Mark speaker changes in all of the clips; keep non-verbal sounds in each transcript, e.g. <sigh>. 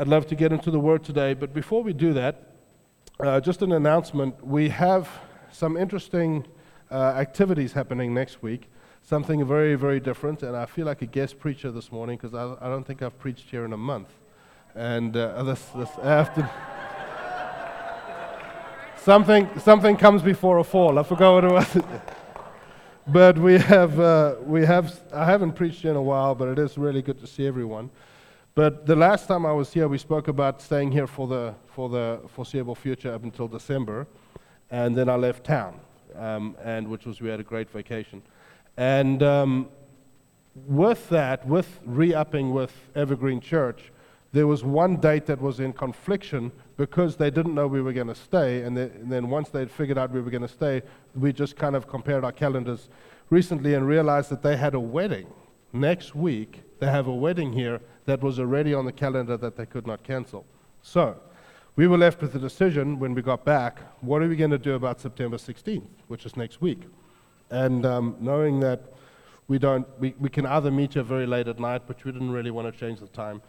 Speaker 1: I'd love to get into the Word today, but before we do that, uh, just an announcement. We have some interesting uh, activities happening next week, something very, very different, and I feel like a guest preacher this morning because I, I don't think I've preached here in a month. And uh, this, this something, something comes before a fall. I forgot what it was. <laughs> but we have, uh, we have, I haven't preached in a while, but it is really good to see everyone. But the last time I was here, we spoke about staying here for the, for the foreseeable future up until December. And then I left town, um, and which was, we had a great vacation. And um, with that, with re upping with Evergreen Church, there was one date that was in confliction because they didn't know we were going to stay. And, they, and, then once they'd figured out we were going to stay, we just kind of compared our calendars recently and realized that they had a wedding next week. They have a wedding here that was already on the calendar that they could not cancel. So we were left with the decision when we got back what are we going to do about September 16th, which is next week? And um, knowing that we, don't, we, we can either meet here very late at night, but we didn't really want to change the time.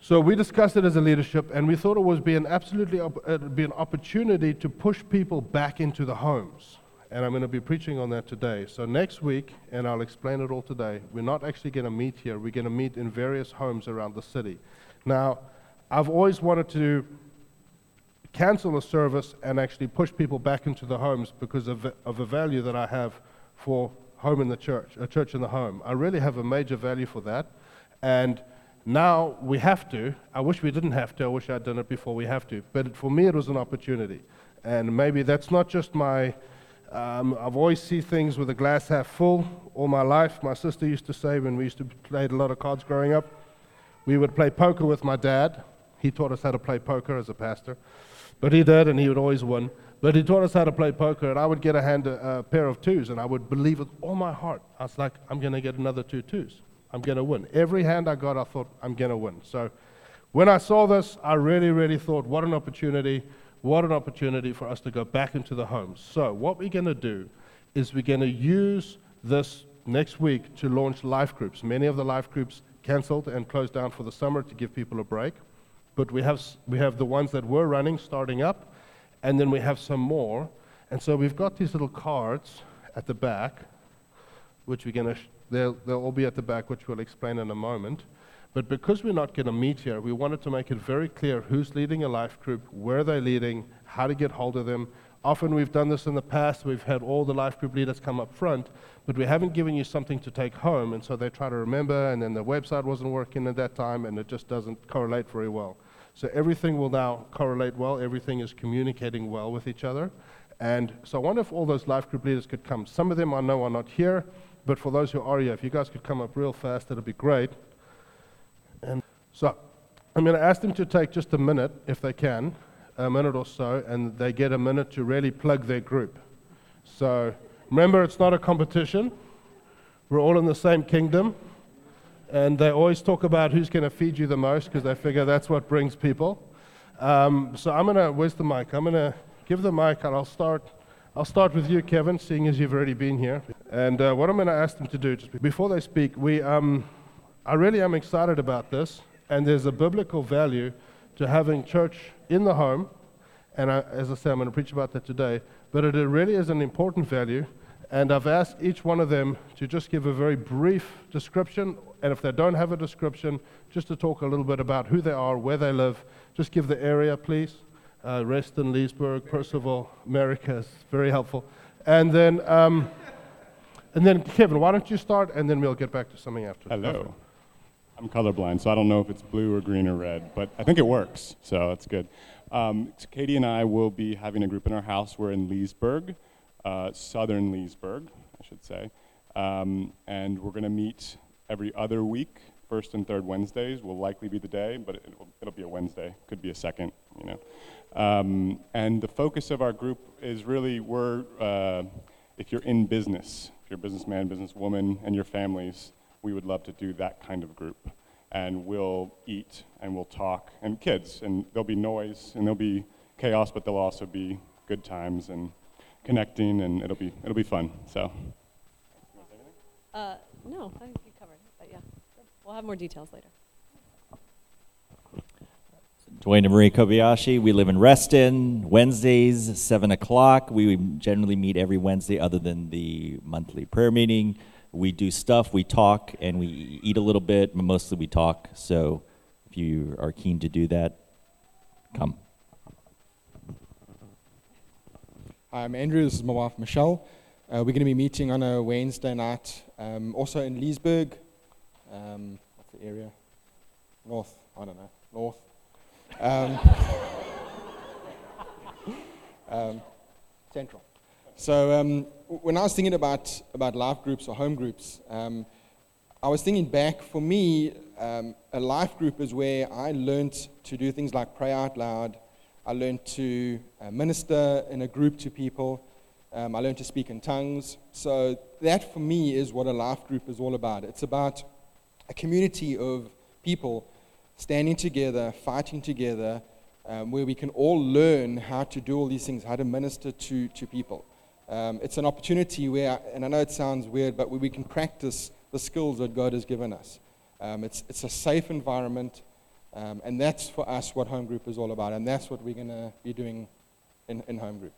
Speaker 1: So we discussed it as a leadership, and we thought it would be an absolutely op- uh, be an opportunity to push people back into the homes. And I'm going to be preaching on that today. So next week, and I'll explain it all today. We're not actually going to meet here. We're going to meet in various homes around the city. Now, I've always wanted to cancel a service and actually push people back into the homes because of, of a value that I have for home in the church, a church in the home. I really have a major value for that, and now we have to. I wish we didn't have to. I wish I'd done it before we have to. But for me, it was an opportunity. And maybe that's not just my. Um, I've always seen things with a glass half full all my life. My sister used to say when we used to play a lot of cards growing up, we would play poker with my dad. He taught us how to play poker as a pastor. But he did, and he would always win. But he taught us how to play poker, and I would get a hand a, a pair of twos, and I would believe with all my heart. I was like, I'm going to get another two twos. I'm going to win. Every hand I got, I thought, I'm going to win. So when I saw this, I really, really thought, what an opportunity. What an opportunity for us to go back into the homes. So, what we're going to do is we're going to use this next week to launch life groups. Many of the life groups canceled and closed down for the summer to give people a break. But we have, we have the ones that were running starting up, and then we have some more. And so we've got these little cards at the back, which we're going to They'll, they'll all be at the back, which we'll explain in a moment. But because we're not going to meet here, we wanted to make it very clear who's leading a life group, where they're leading, how to get hold of them. Often we've done this in the past. We've had all the life group leaders come up front, but we haven't given you something to take home. And so they try to remember, and then the website wasn't working at that time, and it just doesn't correlate very well. So everything will now correlate well. Everything is communicating well with each other. And so I wonder if all those life group leaders could come. Some of them I know are not here. But for those who are here, if you guys could come up real fast, that'd be great. So I'm going to ask them to take just a minute, if they can, a minute or so, and they get a minute to really plug their group. So remember, it's not a competition. We're all in the same kingdom. And they always talk about who's going to feed you the most because they figure that's what brings people. Um, so I'm going to, where's the mic? I'm going to give the mic and I'll start I'll start with you, Kevin, seeing as you've already been here. And uh, what I'm going to ask them to do, just before they speak, we, um, I really am excited about this, and there's a biblical value to having church in the home. And I, as I say, I'm going to preach about that today. But it really is an important value. And I've asked each one of them to just give a very brief description. And if they don't have a description, just to talk a little bit about who they are, where they live. Just give the area, please uh, Reston, Leesburg, Purcellville, America is very helpful. And then, um, and then Kevin, why don't you start, and then we'll get back to something after.
Speaker 2: Hello. I'm colorblind, so I don't know if it's blue or green or red, but I think it works, so that's good. Um, so Katie and I will be having a group in our house. We're in Leesburg, uh, southern Leesburg, I should say. Um, and we're going to meet every other week. First and third Wednesdays will likely be the day, but it will, it'll be a Wednesday. Could be a second, you know. Um, and the focus of our group is really we're, uh, if you're in business, if you're a businessman, businesswoman, and your families, we would love to do that kind of group. And we'll eat and we'll talk, and kids, and there'll be noise and there'll be chaos, but there'll also be good times and connecting, and it'll be it'll be fun. So.
Speaker 3: Uh, no, I think you covered it, but yeah, we'll have more details later. Dwayne and Marie Kobayashi. We live in Reston. Wednesdays, 7 o'clock. We generally meet every Wednesday other than the monthly prayer meeting. We do stuff, we talk, and we eat a little bit, but mostly we talk. So if you are keen to do that, come.
Speaker 4: Hi, I'm Andrew. This is my wife, Michelle. Uh, we're going to be meeting on a Wednesday night, um, also in Leesburg. Um, what's the area? North. I don't know. North. Um, <laughs> um, central. So um, when I was thinking about, about life groups or home groups, um, I was thinking back, for me, um, a life group is where I learned to do things like pray out loud. I learned to uh, minister in a group to people. Um, I learned to speak in tongues. So that, for me, is what a life group is all about. It's about a community of people standing together, fighting together, um, where we can all learn how to do all these things, how to minister to, to people. Um, it's an opportunity where, and I know it sounds weird, but where we can practice the skills that God has given us. Um, it's, it's a safe environment, um, and that's for us what home group is all about, and that's what we're going to be doing in, in home group.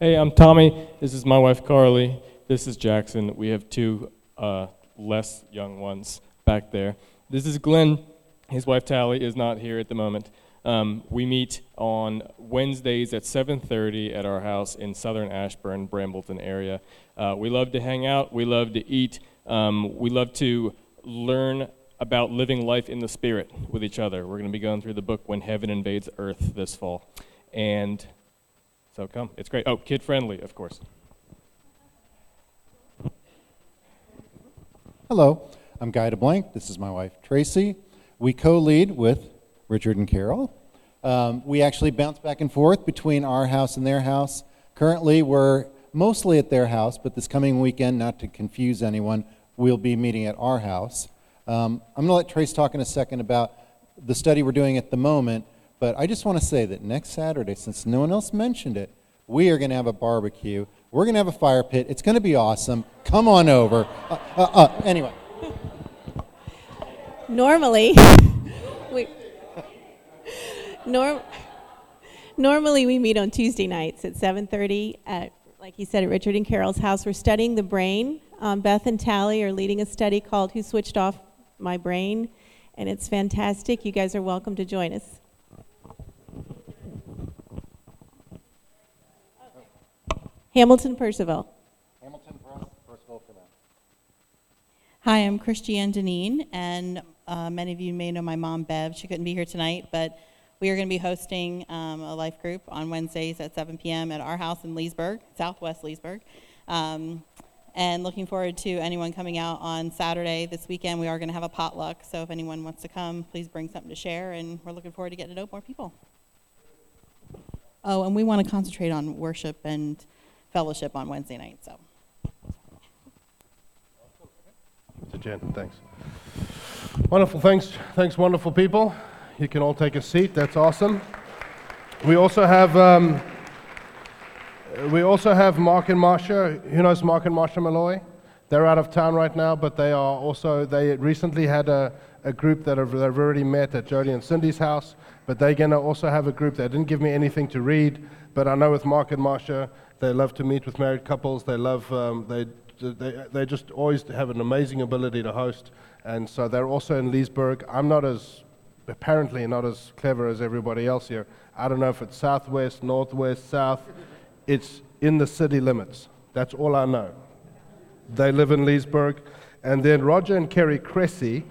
Speaker 5: Hey, I'm Tommy. This is my wife Carly. This is Jackson. We have two uh, less young ones back there. This is Glenn. His wife Tally is not here at the moment. Um, we meet on Wednesdays at 7:30 at our house in Southern Ashburn, Brambleton area. Uh, we love to hang out. We love to eat. Um, we love to learn about living life in the spirit with each other. We're going to be going through the book When Heaven Invades Earth this fall, and so come. It's great. Oh, kid friendly, of course.
Speaker 6: Hello, I'm Guy DeBlank. This is my wife, Tracy. We co lead with Richard and Carol. Um, we actually bounce back and forth between our house and their house. Currently, we're mostly at their house, but this coming weekend, not to confuse anyone, we'll be meeting at our house. Um, I'm going to let Trace talk in a second about the study we're doing at the moment, but I just want to say that next Saturday, since no one else mentioned it, we are going to have a barbecue. We're going to have a fire pit. It's going to be awesome. Come on over. Uh, uh, uh, anyway. <laughs>
Speaker 7: Normally, <laughs> we norm, normally we meet on Tuesday nights at 7:30 at, like you said, at Richard and Carol's house. We're studying the brain. Um, Beth and Tally are leading a study called "Who Switched Off My Brain," and it's fantastic. You guys are welcome to join us. Hamilton Purcellville.
Speaker 6: Hamilton, Purcellville for them.
Speaker 8: Hi, I'm Christiane Deneen, and uh, many of you may know my mom, Bev. She couldn't be here tonight, but we are going to be hosting um, a life group on Wednesdays at 7 p.m. at our house in Leesburg, Southwest Leesburg. Um, and looking forward to anyone coming out on Saturday this weekend. We are going to have a potluck, so if anyone wants to come, please bring something to share, and we're looking forward to getting to know more people. Oh, and we want to concentrate on worship and fellowship on Wednesday night, so.
Speaker 1: To Jen, thanks. Wonderful, thanks, thanks, wonderful people. You can all take a seat. That's awesome. We also have um, we also have Mark and Marsha. Who knows Mark and Marsha Malloy? They're out of town right now, but they are also they recently had a, a group that have they've already met at Jody and Cindy's house. But they're gonna also have a group. They didn't give me anything to read, but I know with Mark and Marsha, they love to meet with married couples. They love um, they they, they just always have an amazing ability to host. And so they're also in Leesburg. I'm not as, apparently not as clever as everybody else here. I don't know if it's southwest, northwest, south. It's in the city limits. That's all I know. They live in Leesburg. And then Roger and Kerry Cressy.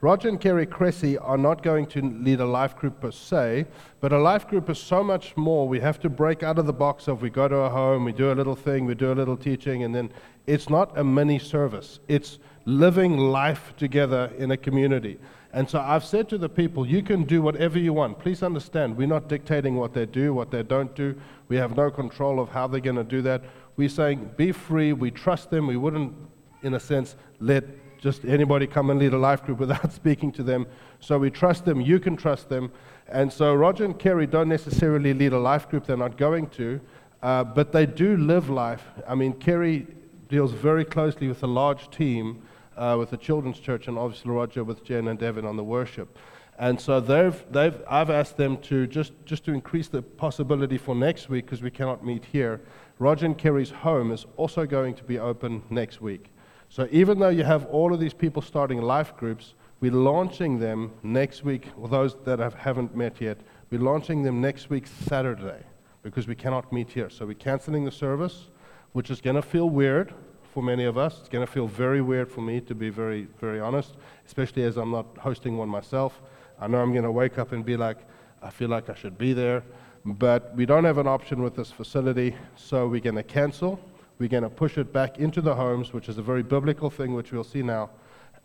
Speaker 1: Roger and Kerry Cressy are not going to lead a life group per se, but a life group is so much more. We have to break out of the box of we go to a home, we do a little thing, we do a little teaching, and then it's not a mini service. It's living life together in a community. And so I've said to the people, you can do whatever you want. Please understand, we're not dictating what they do, what they don't do. We have no control of how they're going to do that. We're saying, be free. We trust them. We wouldn't, in a sense, let just anybody come and lead a life group <laughs> without speaking to them. So we trust them. You can trust them. And so Roger and Kerry don't necessarily lead a life group. They're not going to. Uh, but they do live life. I mean, Kerry deals very closely with a large team uh, with the children's church, and obviously Roger with Jen and Devin on the worship. And so they've, they've, I've asked them to just, just to increase the possibility for next week, because we cannot meet here. Roger and Kerry's home is also going to be open next week. So even though you have all of these people starting life groups, we're launching them next week, or those that have, haven't met yet, we're launching them next week, Saturday, because we cannot meet here. So we're canceling the service, which is going to feel weird for many of us. It's going to feel very weird for me, to be very, very honest, especially as I'm not hosting one myself. I know I'm going to wake up and be like, I feel like I should be there. But we don't have an option with this facility, so we're going to cancel. We're going to push it back into the homes, which is a very biblical thing, which we'll see now.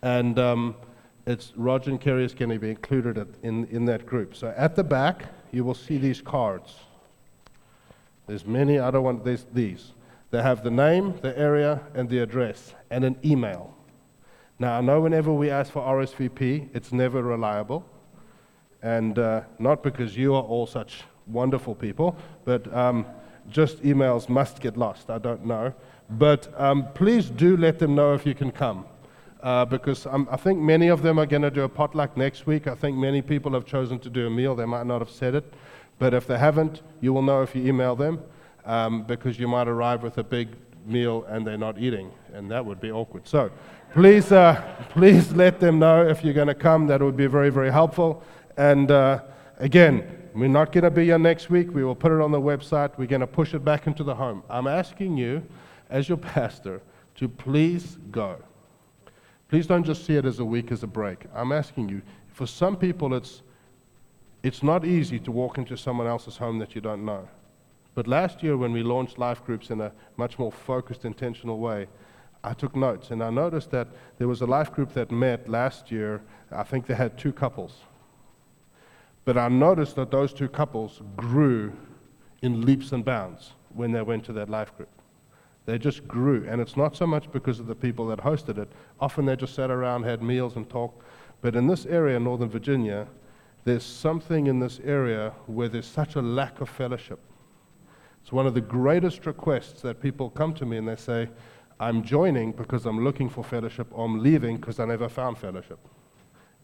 Speaker 1: And um, it's Roger and Kerry is going to be included in, in that group. So at the back, you will see these cards. There's many other ones. There's these. They have the name, the area, and the address, and an email. Now, I know whenever we ask for RSVP, it's never reliable. And uh, not because you are all such wonderful people, but um, just emails must get lost. I don't know. But um, please do let them know if you can come. Uh, because um, I think many of them are going to do a potluck next week. I think many people have chosen to do a meal. They might not have said it. But if they haven't, you will know if you email them um, because you might arrive with a big meal and they're not eating. And that would be awkward. So please, uh, <laughs> please let them know if you're going to come. That would be very, very helpful. And uh, again, we're not going to be here next week. We will put it on the website. We're going to push it back into the home. I'm asking you, as your pastor, to please go. Please don't just see it as a week as a break. I'm asking you, for some people, it's, it's not easy to walk into someone else's home that you don't know. But last year, when we launched life groups in a much more focused, intentional way, I took notes and I noticed that there was a life group that met last year. I think they had two couples. But I noticed that those two couples grew in leaps and bounds when they went to that life group. They just grew. And it's not so much because of the people that hosted it. Often they just sat around, had meals, and talked. But in this area, Northern Virginia, there's something in this area where there's such a lack of fellowship. It's one of the greatest requests that people come to me and they say, I'm joining because I'm looking for fellowship, or I'm leaving because I never found fellowship.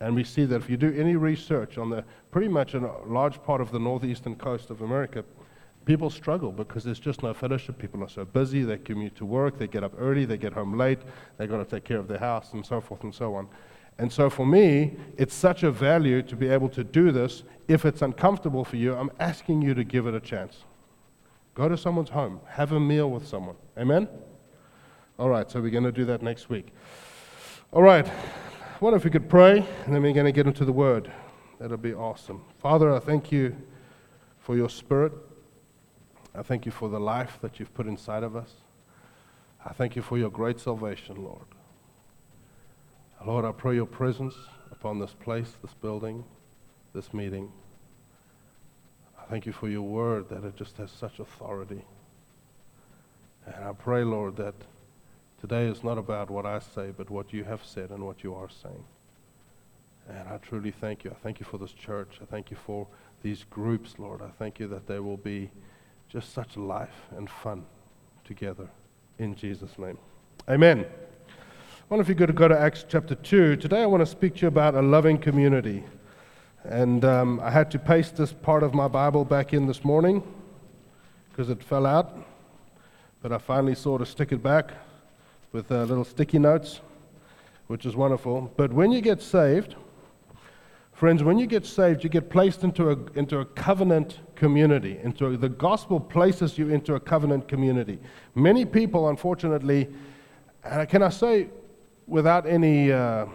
Speaker 1: And we see that if you do any research on the pretty much a large part of the northeastern coast of America, people struggle because there's just no fellowship. People are so busy, they commute to work, they get up early, they get home late, they've got to take care of their house, and so forth and so on. And so for me, it's such a value to be able to do this. If it's uncomfortable for you, I'm asking you to give it a chance. Go to someone's home, have a meal with someone. Amen? All right, so we're going to do that next week. All right, what if we could pray and then we're going to get into the word? That'll be awesome. Father, I thank you for your spirit. I thank you for the life that you've put inside of us. I thank you for your great salvation, Lord. Lord, I pray your presence upon this place, this building, this meeting. Thank you for your word that it just has such authority. And I pray, Lord, that Today is not about what I say, but what you have said and what you are saying. And I truly thank you. I thank you for this church. I thank you for these groups, Lord. I thank you that they will be just such life and fun together. In Jesus' name. Amen. I wonder if you could go to Acts chapter 2. Today I want to speak to you about a loving community. And um, I had to paste this part of my Bible back in this morning because it fell out. But I finally sort of stick it back with uh, little sticky notes, which is wonderful. But when you get saved, friends, when you get saved, you get placed into a, into a covenant community. Into a, the gospel places you into a covenant community. Many people, unfortunately, and can I say without any uh,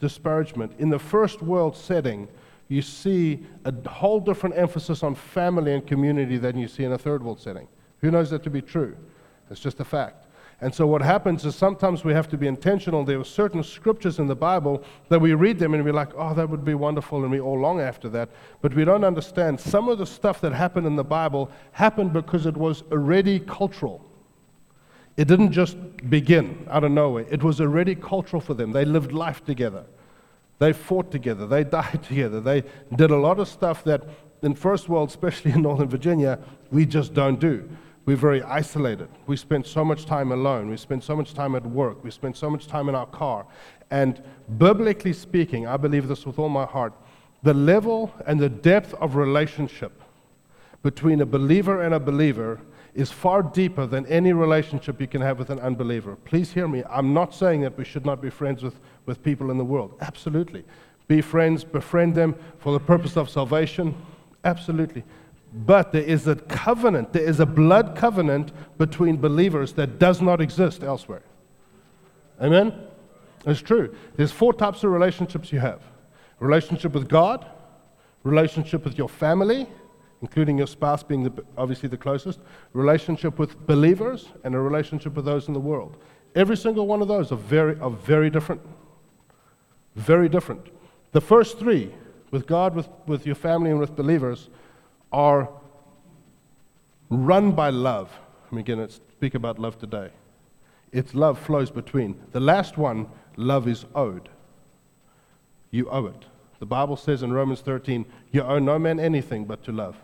Speaker 1: disparagement, in the first world setting, you see a whole different emphasis on family and community than you see in a third world setting. Who knows that to be true? It's just a fact. And so what happens is sometimes we have to be intentional. There are certain scriptures in the Bible that we read them and we're like, oh, that would be wonderful, and we all long after that. But we don't understand some of the stuff that happened in the Bible happened because it was already cultural. It didn't just begin out of nowhere. It was already cultural for them. They lived life together. They fought together. They <laughs> died together. They did a lot of stuff that in first world, especially in Northern Virginia, we just don't do we're very isolated. We spend so much time alone. We spend so much time at work. We spend so much time in our car. And biblically speaking, I believe this with all my heart the level and the depth of relationship between a believer and a believer is far deeper than any relationship you can have with an unbeliever. Please hear me. I'm not saying that we should not be friends with, with people in the world. Absolutely. Be friends, befriend them for the purpose of salvation. Absolutely. But there is a covenant, there is a blood covenant between believers that does not exist elsewhere. Amen? It's true. There's four types of relationships you have relationship with God, relationship with your family, including your spouse being the, obviously the closest, relationship with believers, and a relationship with those in the world. Every single one of those are very, are very different. Very different. The first three, with God, with, with your family, and with believers, are run by love. I'm going to speak about love today. It's love flows between. The last one, love is owed. You owe it. The Bible says in Romans 13, you owe no man anything but to love.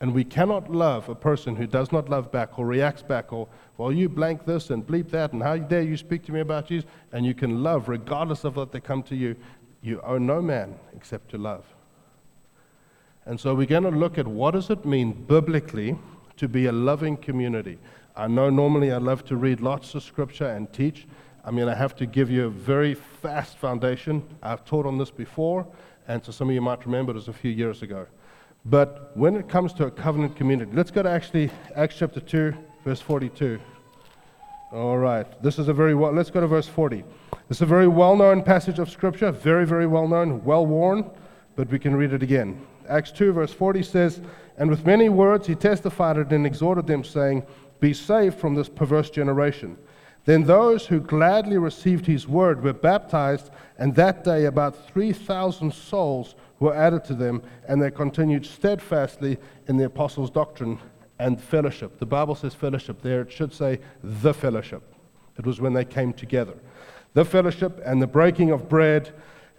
Speaker 1: And we cannot love a person who does not love back or reacts back or, well, you blank this and bleep that, and how dare you speak to me about Jesus? And you can love regardless of what they come to you. You owe no man except to love. And so we're going to look at what does it mean biblically to be a loving community. I know normally I love to read lots of scripture and teach. I'm going to have to give you a very fast foundation. I've taught on this before, and so some of you might remember it was a few years ago. But when it comes to a covenant community, let's go to actually Acts chapter 2, verse 42. All right. This is a very well, let's go to verse 40. This is a very well known passage of Scripture, very, very well known, well worn, but we can read it again. Acts 2, verse 40 says, And with many words he testified it and exhorted them, saying, Be saved from this perverse generation. Then those who gladly received his word were baptized, and that day about 3,000 souls were added to them, and they continued steadfastly in the apostles' doctrine and fellowship. The Bible says fellowship there, it should say the fellowship. It was when they came together. The fellowship and the breaking of bread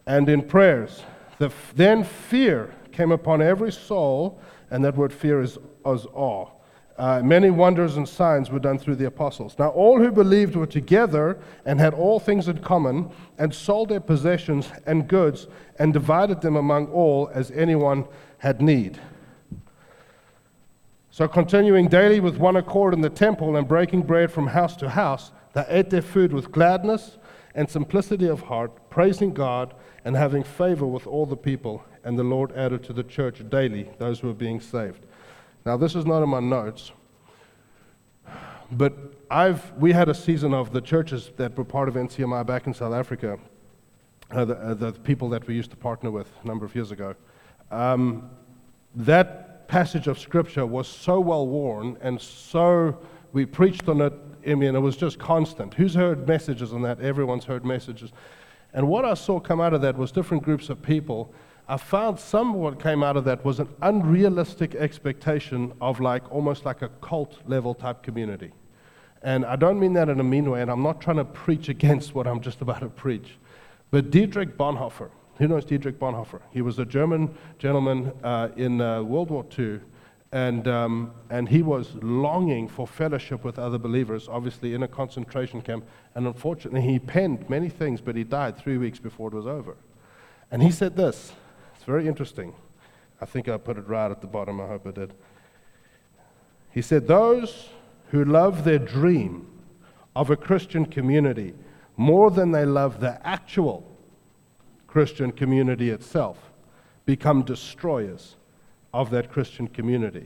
Speaker 1: and in prayers. The, then fear came upon every soul, and that word fear is, is awe. Uh, many wonders and signs were done through the apostles. Now, all who believed were together and had all things in common, and sold their possessions and goods, and divided them among all as anyone had need. So, continuing daily with one accord in the temple and breaking bread from house to house, they ate their food with gladness and simplicity of heart, praising God and having favor with all the people. And the Lord added to the church daily those who were being saved. Now, this is not in my notes, but I've, we had a season of the churches that were part of NCMI back in South Africa, uh, the, uh, the, people that we used to partner with a number of years ago. Um, that passage of scripture was so well worn and so we preached on it. I mean, it was just constant. Who's heard messages on that? Everyone's heard messages. And what I saw come out of that was different groups of people I found some what came out of that was an unrealistic expectation of like almost like a cult level type community. And I don't mean that in a mean way, and I'm not trying to preach against what I'm just about to preach. But Dietrich Bonhoeffer, who knows Dietrich Bonhoeffer? He was a German gentleman uh, in uh, World War II, and, um, and he was longing for fellowship with other believers, obviously in a concentration camp. And unfortunately, he penned many things, but he died three weeks before it was over. And he said this very interesting. I think I put it right at the bottom. I hope I did. He said, Those who love their dream of a Christian community more than they love the actual Christian community itself become destroyers of that Christian community.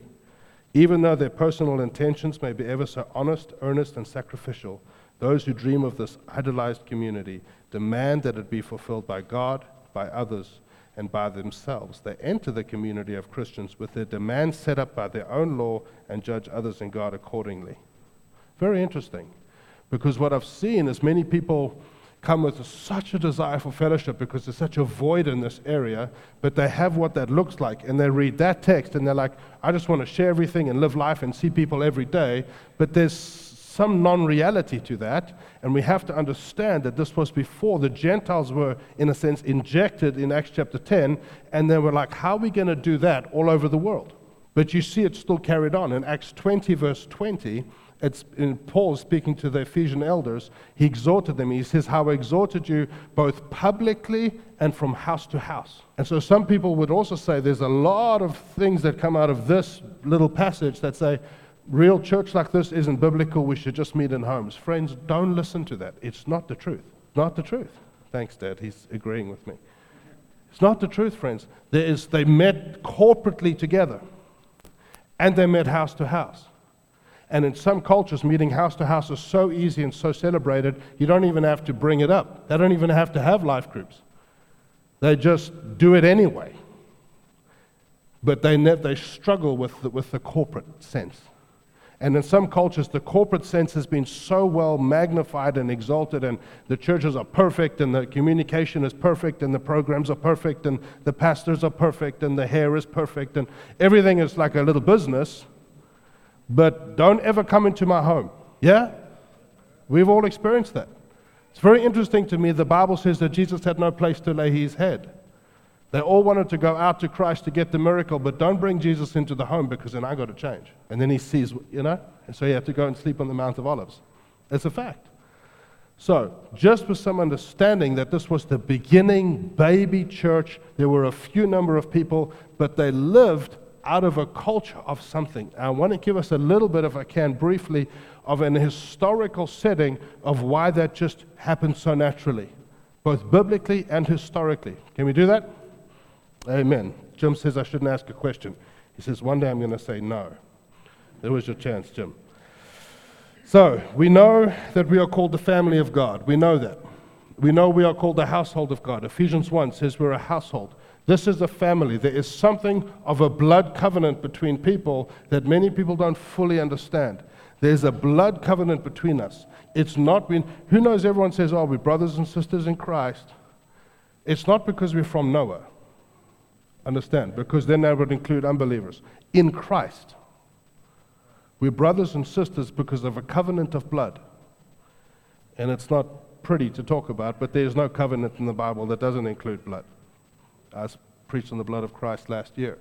Speaker 1: Even though their personal intentions may be ever so honest, earnest, and sacrificial, those who dream of this idolized community demand that it be fulfilled by God, by others, and by themselves. They enter the community of Christians with their demands set up by their own law and judge others and God accordingly. Very interesting, because what I've seen is many people come with such a desire for fellowship because there's such a void in this area, but they have what that looks like, and they read that text and they're like, I just want to share everything and live life and see people every day, but there's some non reality to that, and we have to understand that this was before the Gentiles were, in a sense, injected in Acts chapter 10, and they were like, how are we going to do that all over the world? But you see it still carried on. In Acts 20, verse 20, it's in Paul speaking to the Ephesian elders, he exhorted them. He says, How I exhorted you both publicly and from house to house. And so some people would also say there's a lot of things that come out of this little passage that say, real church like this isn't biblical. We should just meet in homes. Friends, don't listen to that. It's not the truth. Not the truth. Thanks, Dad. He's agreeing with me. It's not the truth, friends. There is, they met corporately together, and they met house to house. And in some cultures, meeting house to house is so easy and so celebrated, you don't even have to bring it up. They don't even have to have life groups. They just do it anyway. But they, ne- they struggle with the, with the corporate sense. And in some cultures, the corporate sense has been so well magnified and exalted, and the churches are perfect, and the communication is perfect, and the programs are perfect, and the pastors are perfect, and the hair is perfect, and everything is like a little business. But don't ever come into my home. Yeah? We've all experienced that. It's very interesting to me. The Bible says that Jesus had no place to lay his head. They all wanted to go out to Christ to get the miracle, but don't bring Jesus into the home because then I got to change. And then he sees, you know, and so he had to go and sleep on the Mount of Olives. It's a fact. So, just with some understanding that this was the beginning baby church, there were a few number of people, but they lived out of a culture of something. I want to give us a little bit, if I can, briefly, of an historical setting of why that just happened so naturally, both biblically and historically. Can we do that? Amen. Jim says I shouldn't ask a question. He says, one day I'm going to say no. There was your chance, Jim. So, we know that we are called the family of God. We know that. We know we are called the household of God. Ephesians 1 says we're a household. This is a family. There is something of a blood covenant between people that many people don't fully understand. There's a blood covenant between us. It's not been, who knows, everyone says, oh, we're brothers and sisters in Christ. It's not because we're from Noah. Understand? Because then that would include unbelievers. In Christ, we're brothers and sisters because of a covenant of blood. And it's not pretty to talk about, but there's no covenant in the Bible that doesn't include blood. I preached on the blood of Christ last year.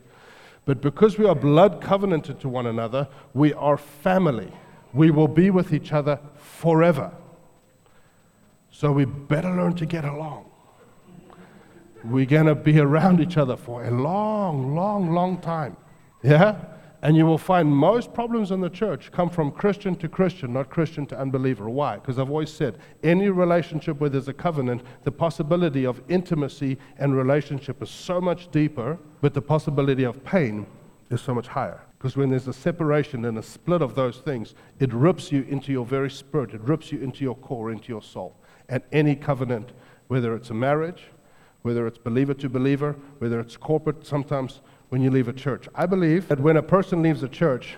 Speaker 1: But because we are blood covenanted to one another, we are family. We will be with each other forever. So we better learn to get along. We're going to be around each other for a long, long, long time. Yeah? And you will find most problems in the church come from Christian to Christian, not Christian to unbeliever. Why? Because I've always said any relationship where there's a covenant, the possibility of intimacy and relationship is so much deeper, but the possibility of pain is so much higher. Because when there's a separation and a split of those things, it rips you into your very spirit, it rips you into your core, into your soul. And any covenant, whether it's a marriage, whether it's believer to believer, whether it's corporate, sometimes when you leave a church. I believe that when a person leaves a church,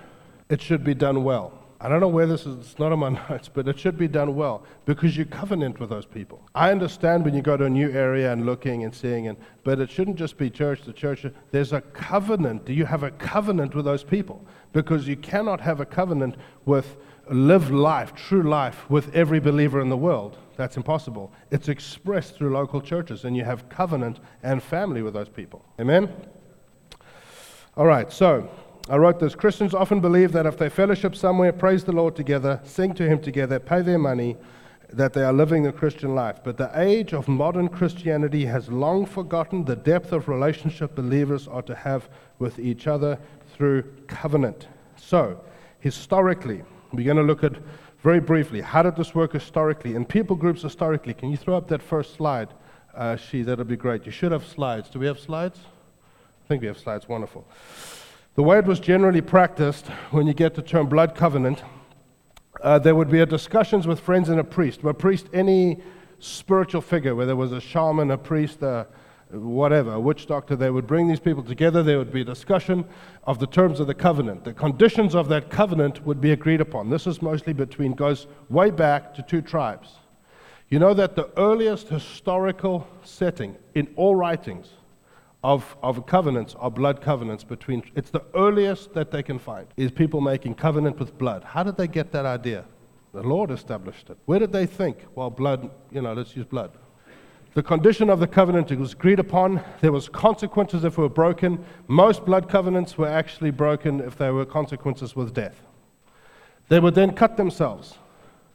Speaker 1: it should be done well. I don't know where this is, it's not on my <laughs> notes, but it should be done well because you covenant with those people. I understand when you go to a new area and looking and seeing, and, but it shouldn't just be church to church. There's a covenant. Do you have a covenant with those people? Because you cannot have a covenant with live life, true life, with every believer in the world. That's impossible. It's expressed through local churches, and you have covenant and family with those people. Amen? All right, so I wrote this Christians often believe that if they fellowship somewhere, praise the Lord together, sing to Him together, pay their money, that they are living the Christian life. But the age of modern Christianity has long forgotten the depth of relationship believers are to have with each other through covenant. So, historically, we're going to look at very briefly how did this work historically in people groups historically. Can you throw up that first slide, uh, She? That'll be great. You should have slides. Do we have slides? I think we have slides. Wonderful. The way it was generally practiced when you get the term blood covenant, uh, there would be a discussions with friends and a priest. A priest, any spiritual figure, whether it was a shaman, a priest, uh, whatever, a witch doctor, they would bring these people together. There would be a discussion of the terms of the covenant. The conditions of that covenant would be agreed upon. This is mostly between, goes way back to two tribes. You know that the earliest historical setting in all writings of, of covenants are blood covenants between, it's the earliest that they can find, is people making covenant with blood. How did they get that idea? The Lord established it. Where did they think? Well, blood, you know, let's use blood. The condition of the covenant it was agreed upon. There was consequences if it were broken. Most blood covenants were actually broken if there were consequences with death. They would then cut themselves.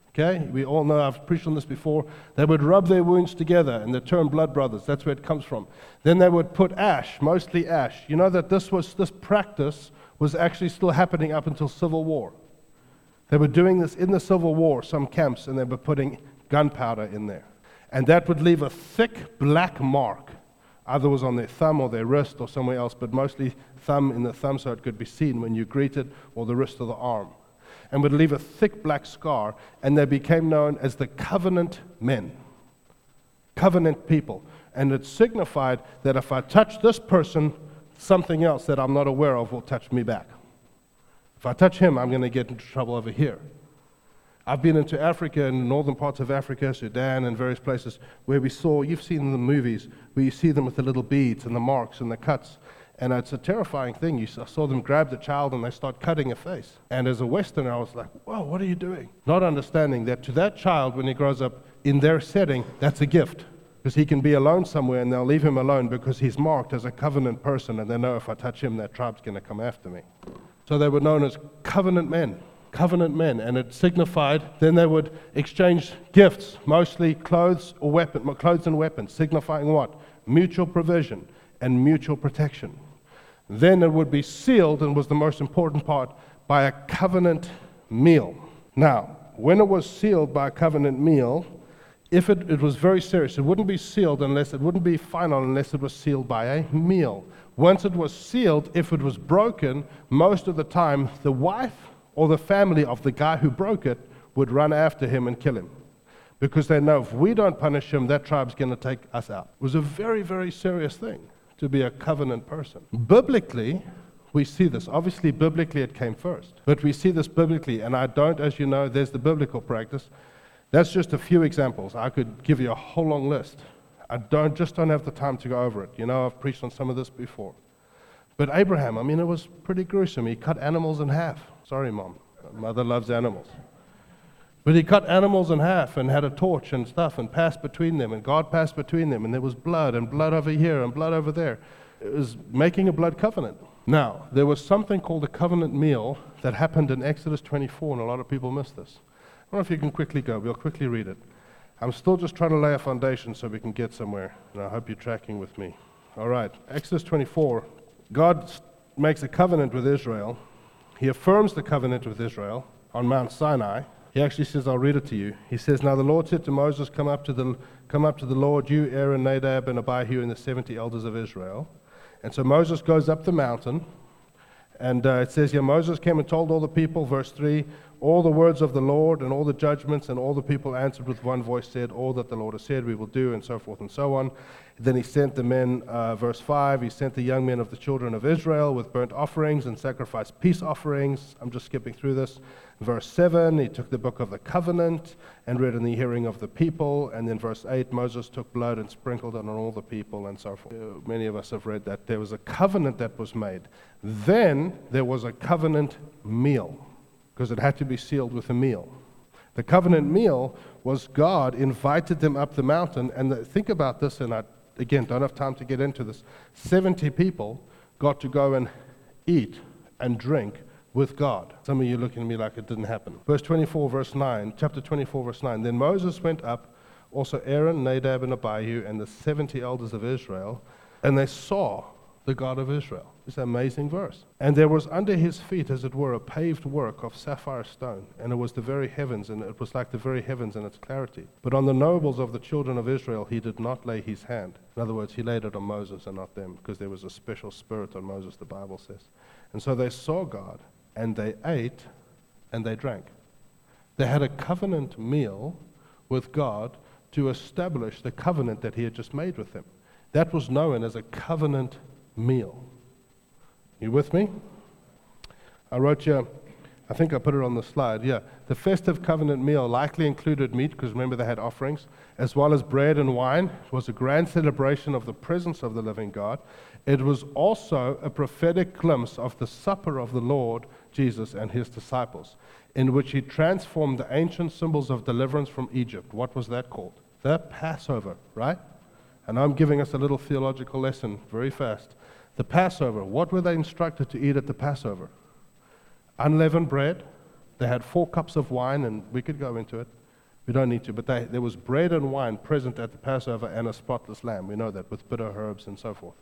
Speaker 1: Okay, we all know I've preached on this before. They would rub their wounds together, and the term blood brothers. That's where it comes from. Then they would put ash, mostly ash. You know that this was this practice was actually still happening up until Civil War. They were doing this in the Civil War, some camps, and they were putting gunpowder in there. And that would leave a thick black mark. Either was on their thumb or their wrist or somewhere else, but mostly thumb in the thumb so it could be seen when you greeted, or the wrist of the arm. And would leave a thick black scar, and they became known as the covenant men. Covenant people. And it signified that if I touch this person, something else that I'm not aware of will touch me back. If I touch him, I'm going to get into trouble over here. I've been into Africa and northern parts of Africa, Sudan, and various places where we saw, you've seen the movies, where you see them with the little beads and the marks and the cuts. And it's a terrifying thing. You saw them grab the child and they start cutting a face. And as a Westerner, I was like, whoa, what are you doing? Not understanding that to that child, when he grows up in their setting, that's a gift. Because he can be alone somewhere and they'll leave him alone because he's marked as a covenant person and they know if I touch him, that tribe's going to come after me. So they were known as covenant men covenant men, and it signified then they would exchange gifts, mostly clothes or weapon, clothes and weapons, signifying what? Mutual provision and mutual protection. Then it would be sealed, and was the most important part, by a covenant meal. Now, when it was sealed by a covenant meal, if it, it was very serious, it wouldn't be sealed unless it wouldn't be final unless it was sealed by a meal. Once it was sealed, if it was broken, most of the time the wife or the family of the guy who broke it would run after him and kill him. Because they know if we don't punish him, that tribe's going to take us out. It was a very, very serious thing to be a covenant person. Biblically, we see this. Obviously, biblically, it came first. But we see this biblically, and I don't, as you know, there's the biblical practice. That's just a few examples. I could give you a whole long list. I don't, just don't have the time to go over it. You know, I've preached on some of this before. But Abraham, I mean, it was pretty gruesome. He cut animals in half. Sorry, Mom. Mother loves animals. But he cut animals in half and had a torch and stuff and passed between them, and God passed between them, and there was blood and blood over here and blood over there. It was making a blood covenant. Now, there was something called a covenant meal that happened in Exodus 24, and a lot of people miss this. I don't know if you can quickly go, we'll quickly read it. I'm still just trying to lay a foundation so we can get somewhere, and I hope you're tracking with me. All right, Exodus 24. God makes a covenant with Israel he affirms the covenant with Israel on Mount Sinai. He actually says, I'll read it to you. He says, Now the Lord said to Moses, Come up to the, come up to the Lord, you, Aaron, Nadab, and Abihu, and the 70 elders of Israel. And so Moses goes up the mountain. And uh, it says here, Moses came and told all the people, verse 3, all the words of the Lord and all the judgments, and all the people answered with one voice, said, All that the Lord has said we will do, and so forth and so on. Then he sent the men, uh, verse 5, he sent the young men of the children of Israel with burnt offerings and sacrificed peace offerings. I'm just skipping through this. Verse 7, he took the book of the covenant and read in the hearing of the people. And then verse 8, Moses took blood and sprinkled it on all the people and so forth. Uh, many of us have read that. There was a covenant that was made. Then there was a covenant meal because it had to be sealed with a meal. The covenant meal was God invited them up the mountain. And the, think about this, and I again, don't have time to get into this. 70 people got to go and eat and drink with God. Some of you looking at me like it didn't happen. Verse 24, verse 9, chapter 24, verse 9. Then Moses went up, also Aaron, Nadab, and Abihu, and the 70 elders of Israel, and they saw the God of Israel. It's an amazing verse. And there was under his feet, as it were, a paved work of sapphire stone, and it was the very heavens, and it was like the very heavens in its clarity. But on the nobles of the children of Israel he did not lay his hand. In other words, he laid it on Moses and not them, because there was a special spirit on Moses, the Bible says. And so they saw God, and they ate, and they drank. They had a covenant meal with God to establish the covenant that he had just made with them. That was known as a covenant meal. You with me? I wrote you, I think I put it on the slide. Yeah. The festive covenant meal likely included meat, because remember they had offerings, as well as bread and wine. It was a grand celebration of the presence of the living God. It was also a prophetic glimpse of the supper of the Lord Jesus and his disciples, in which he transformed the ancient symbols of deliverance from Egypt. What was that called? The Passover, right? And I'm giving us a little theological lesson very fast. The Passover, what were they instructed to eat at the Passover? Unleavened bread. They had four cups of wine, and we could go into it. We don't need to, but they, there was bread and wine present at the Passover and a spotless lamb. We know that with bitter herbs and so forth.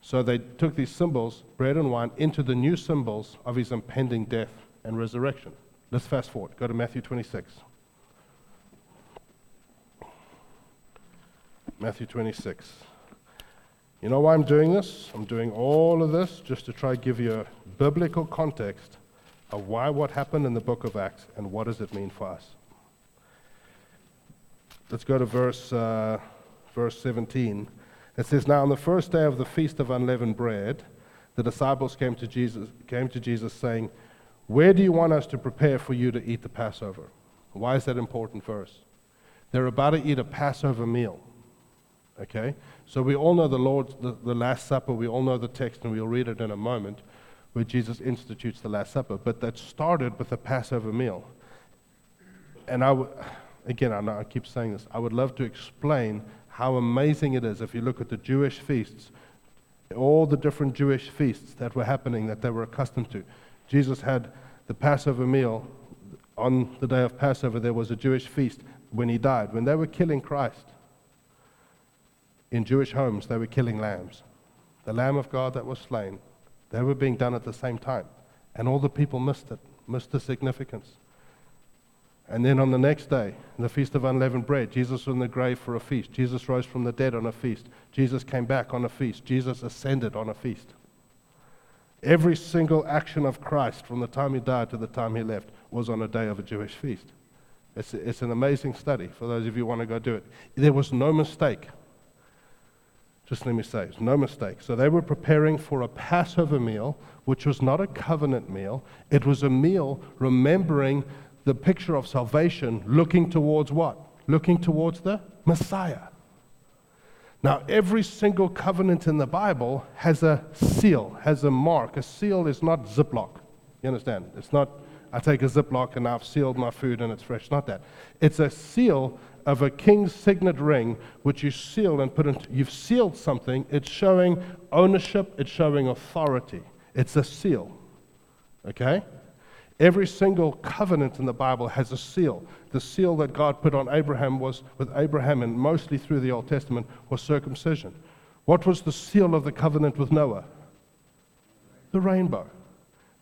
Speaker 1: So they took these symbols, bread and wine, into the new symbols of his impending death and resurrection. Let's fast forward. Go to Matthew 26. Matthew 26. You know why I'm doing this? I'm doing all of this just to try to give you a biblical context of why what happened in the book of Acts and what does it mean for us. Let's go to verse, uh, verse 17. It says, Now on the first day of the feast of unleavened bread, the disciples came to Jesus, came to Jesus saying, Where do you want us to prepare for you to eat the Passover? Why is that important verse? They're about to eat a Passover meal. Okay? So we all know the Lord's, the, the Last Supper, we all know the text, and we'll read it in a moment, where Jesus institutes the Last Supper. But that started with the Passover meal. And I would, again, I know I keep saying this, I would love to explain how amazing it is if you look at the Jewish feasts, all the different Jewish feasts that were happening that they were accustomed to. Jesus had the Passover meal. On the day of Passover, there was a Jewish feast when he died. When they were killing Christ, in Jewish homes, they were killing lambs. The Lamb of God that was slain, they were being done at the same time. And all the people missed it, missed the significance. And then on the next day, the Feast of Unleavened Bread, Jesus was in the grave for a feast. Jesus rose from the dead on a feast. Jesus came back on a feast. Jesus ascended on a feast. Every single action of Christ from the time he died to the time he left was on a day of a Jewish feast. It's, it's an amazing study for those of you who want to go do it. There was no mistake. Just let me say, it's no mistake. So they were preparing for a Passover meal, which was not a covenant meal. It was a meal remembering the picture of salvation, looking towards what? Looking towards the Messiah. Now, every single covenant in the Bible has a seal, has a mark. A seal is not Ziploc. You understand? It's not, I take a Ziploc and I've sealed my food and it's fresh. Not that. It's a seal of a king's signet ring, which you seal and put into, you've sealed something. It's showing ownership, it's showing authority. It's a seal. Okay? Every single covenant in the Bible has a seal. The seal that God put on Abraham was, with Abraham and mostly through the Old Testament, was circumcision. What was the seal of the covenant with Noah? The rainbow.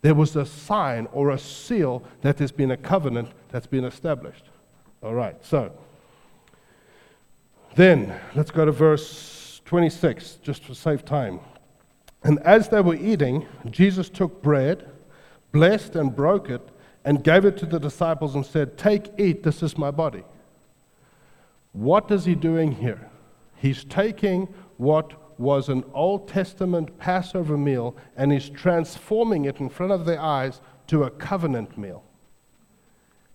Speaker 1: There was a sign or a seal that has been a covenant that's been established. All right, so then let's go to verse 26, just for save time. And as they were eating, Jesus took bread blessed and broke it, and gave it to the disciples and said, Take, eat, this is my body. What is he doing here? He's taking what was an Old Testament Passover meal and he's transforming it in front of their eyes to a covenant meal.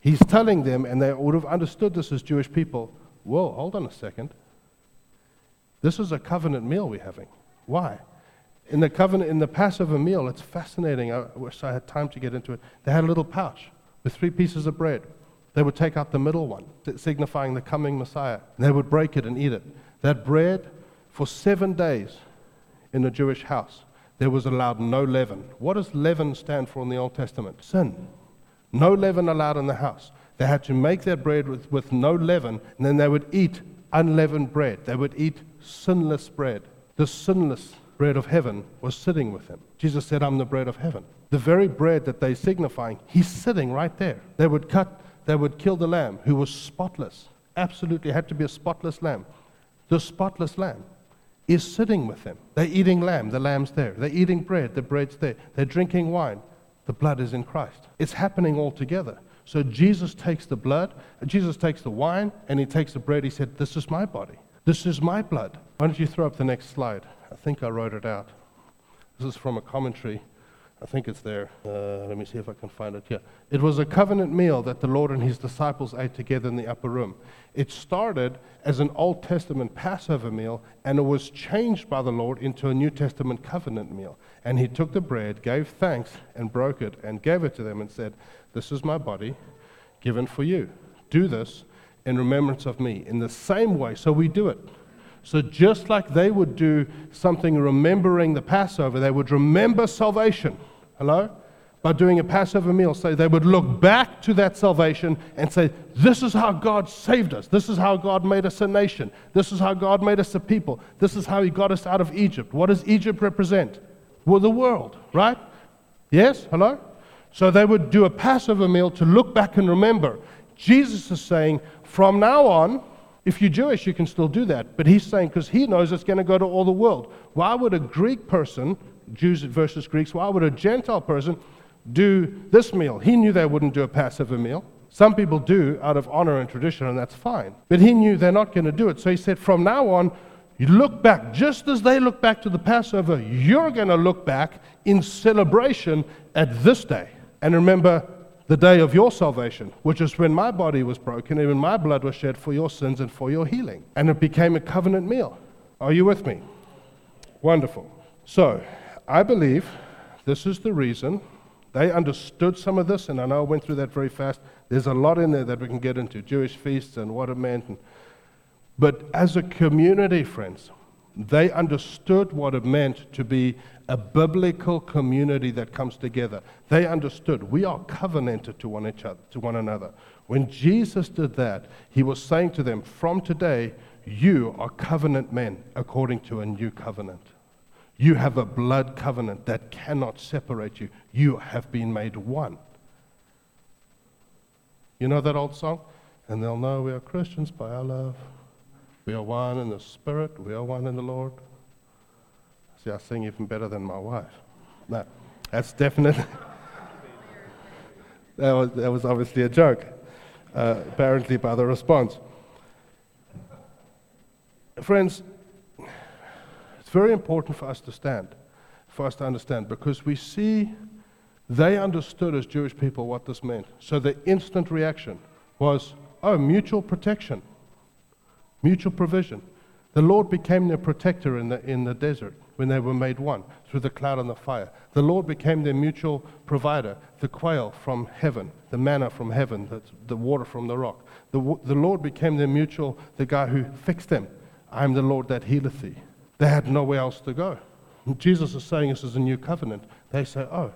Speaker 1: He's telling them, and they would have understood this as Jewish people whoa, hold on a second. This is a covenant meal we're having. Why? In the covenant, in the Passover meal, it's fascinating. I wish I had time to get into it. They had a little pouch with three pieces of bread. They would take out the middle one, signifying the coming Messiah. And they would break it and eat it. That bread, for seven days in a Jewish house, there was allowed no leaven. What does leaven stand for in the Old Testament? Sin. No leaven allowed in the house. They had to make their bread with, with no leaven, and then they would eat unleavened bread. They would eat sinless bread. The sinless bread of heaven was sitting with them. Jesus said, I'm the bread of heaven. The very bread that they're signifying, he's sitting right there. They would cut, they would kill the lamb who was spotless. Absolutely had to be a spotless lamb. The spotless lamb is sitting with them. They're eating lamb, the lamb's there. They're eating bread, the bread's there. They're drinking wine, the blood is in Christ. It's happening all together. So Jesus takes the blood, Jesus takes the wine, and he takes the bread. He said, This is my body. This is my blood. Why don't you throw up the next slide? I think I wrote it out. This is from a commentary. I think it's there. Uh, let me see if I can find it here. It was a covenant meal that the Lord and his disciples ate together in the upper room. It started as an Old Testament Passover meal, and it was changed by the Lord into a New Testament covenant meal. And he took the bread, gave thanks, and broke it, and gave it to them, and said, This is my body given for you. Do this in remembrance of me. In the same way, so we do it. So, just like they would do something remembering the Passover, they would remember salvation. Hello? By doing a Passover meal. So, they would look back to that salvation and say, This is how God saved us. This is how God made us a nation. This is how God made us a people. This is how He got us out of Egypt. What does Egypt represent? Well, the world, right? Yes? Hello? So, they would do a Passover meal to look back and remember. Jesus is saying, From now on, if you're Jewish, you can still do that. But he's saying, because he knows it's going to go to all the world. Why would a Greek person, Jews versus Greeks, why would a Gentile person do this meal? He knew they wouldn't do a Passover meal. Some people do out of honor and tradition, and that's fine. But he knew they're not going to do it. So he said, from now on, you look back, just as they look back to the Passover, you're going to look back in celebration at this day. And remember, the day of your salvation, which is when my body was broken and when my blood was shed for your sins and for your healing. And it became a covenant meal. Are you with me? Wonderful. So, I believe this is the reason they understood some of this, and I know I went through that very fast. There's a lot in there that we can get into Jewish feasts and what it meant. And, but as a community, friends, they understood what it meant to be a biblical community that comes together. They understood we are covenanted to one, each other, to one another. When Jesus did that, he was saying to them, From today, you are covenant men according to a new covenant. You have a blood covenant that cannot separate you. You have been made one. You know that old song? And they'll know we are Christians by our love. We are one in the Spirit. We are one in the Lord. See, I sing even better than my wife. No, that's definitely. <laughs> that, was, that was obviously a joke, uh, apparently, by the response. Friends, it's very important for us to stand, for us to understand, because we see they understood as Jewish people what this meant. So the instant reaction was, oh, mutual protection, mutual provision. The Lord became their protector in the, in the desert when they were made one through the cloud and the fire. The Lord became their mutual provider, the quail from heaven, the manna from heaven, the, the water from the rock. The, the Lord became their mutual, the guy who fixed them. I am the Lord that healeth thee. They had nowhere else to go. And Jesus is saying this is a new covenant. They say, oh,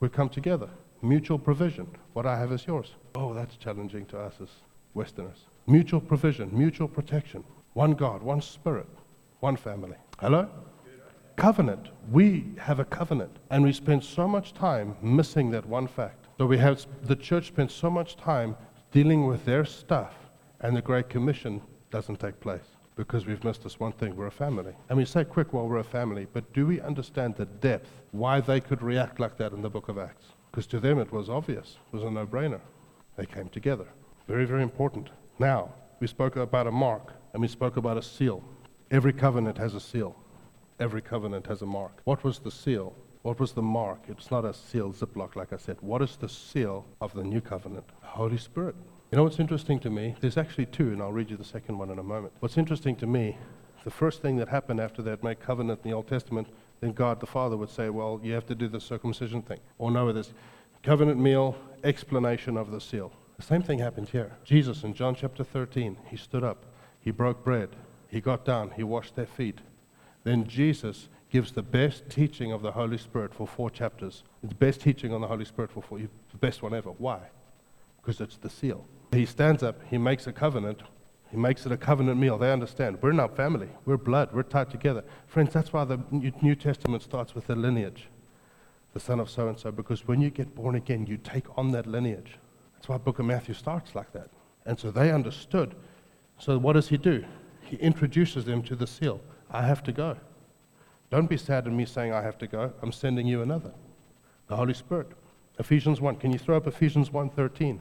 Speaker 1: we come together. Mutual provision. What I have is yours. Oh, that's challenging to us as Westerners. Mutual provision, mutual protection. One God, one Spirit, one family. Hello? covenant. We have a covenant. And we spend so much time missing that one fact. So we have the church spends so much time dealing with their stuff, and the Great Commission doesn't take place because we've missed this one thing. We're a family. And we say quick, well, we're a family, but do we understand the depth, why they could react like that in the book of Acts? Because to them it was obvious, it was a no brainer. They came together. Very, very important. Now, we spoke about a mark and we spoke about a seal. Every covenant has a seal. Every covenant has a mark. What was the seal? What was the mark? It's not a seal ziplock, like I said. What is the seal of the new covenant? The Holy Spirit. You know what's interesting to me? There's actually two, and I'll read you the second one in a moment. What's interesting to me, the first thing that happened after that make covenant in the Old Testament, then God the Father would say, Well, you have to do the circumcision thing. Or no, this covenant meal, explanation of the seal. The same thing happened here. Jesus in John chapter 13, he stood up, he broke bread, he got down, he washed their feet, then Jesus gives the best teaching of the Holy Spirit for four chapters. The best teaching on the Holy Spirit for four, the best one ever. Why? Because it's the seal. He stands up, he makes a covenant, he makes it a covenant meal. They understand. We're not family. We're blood. We're tied together. Friends, that's why the New Testament starts with the lineage, the son of so and so, because when you get born again, you take on that lineage. That's why book of Matthew starts like that. And so they understood. So what does he do? He introduces them to the seal. I have to go. Don't be sad at me saying I have to go. I'm sending you another. The Holy Spirit. Ephesians 1. Can you throw up Ephesians 1.13?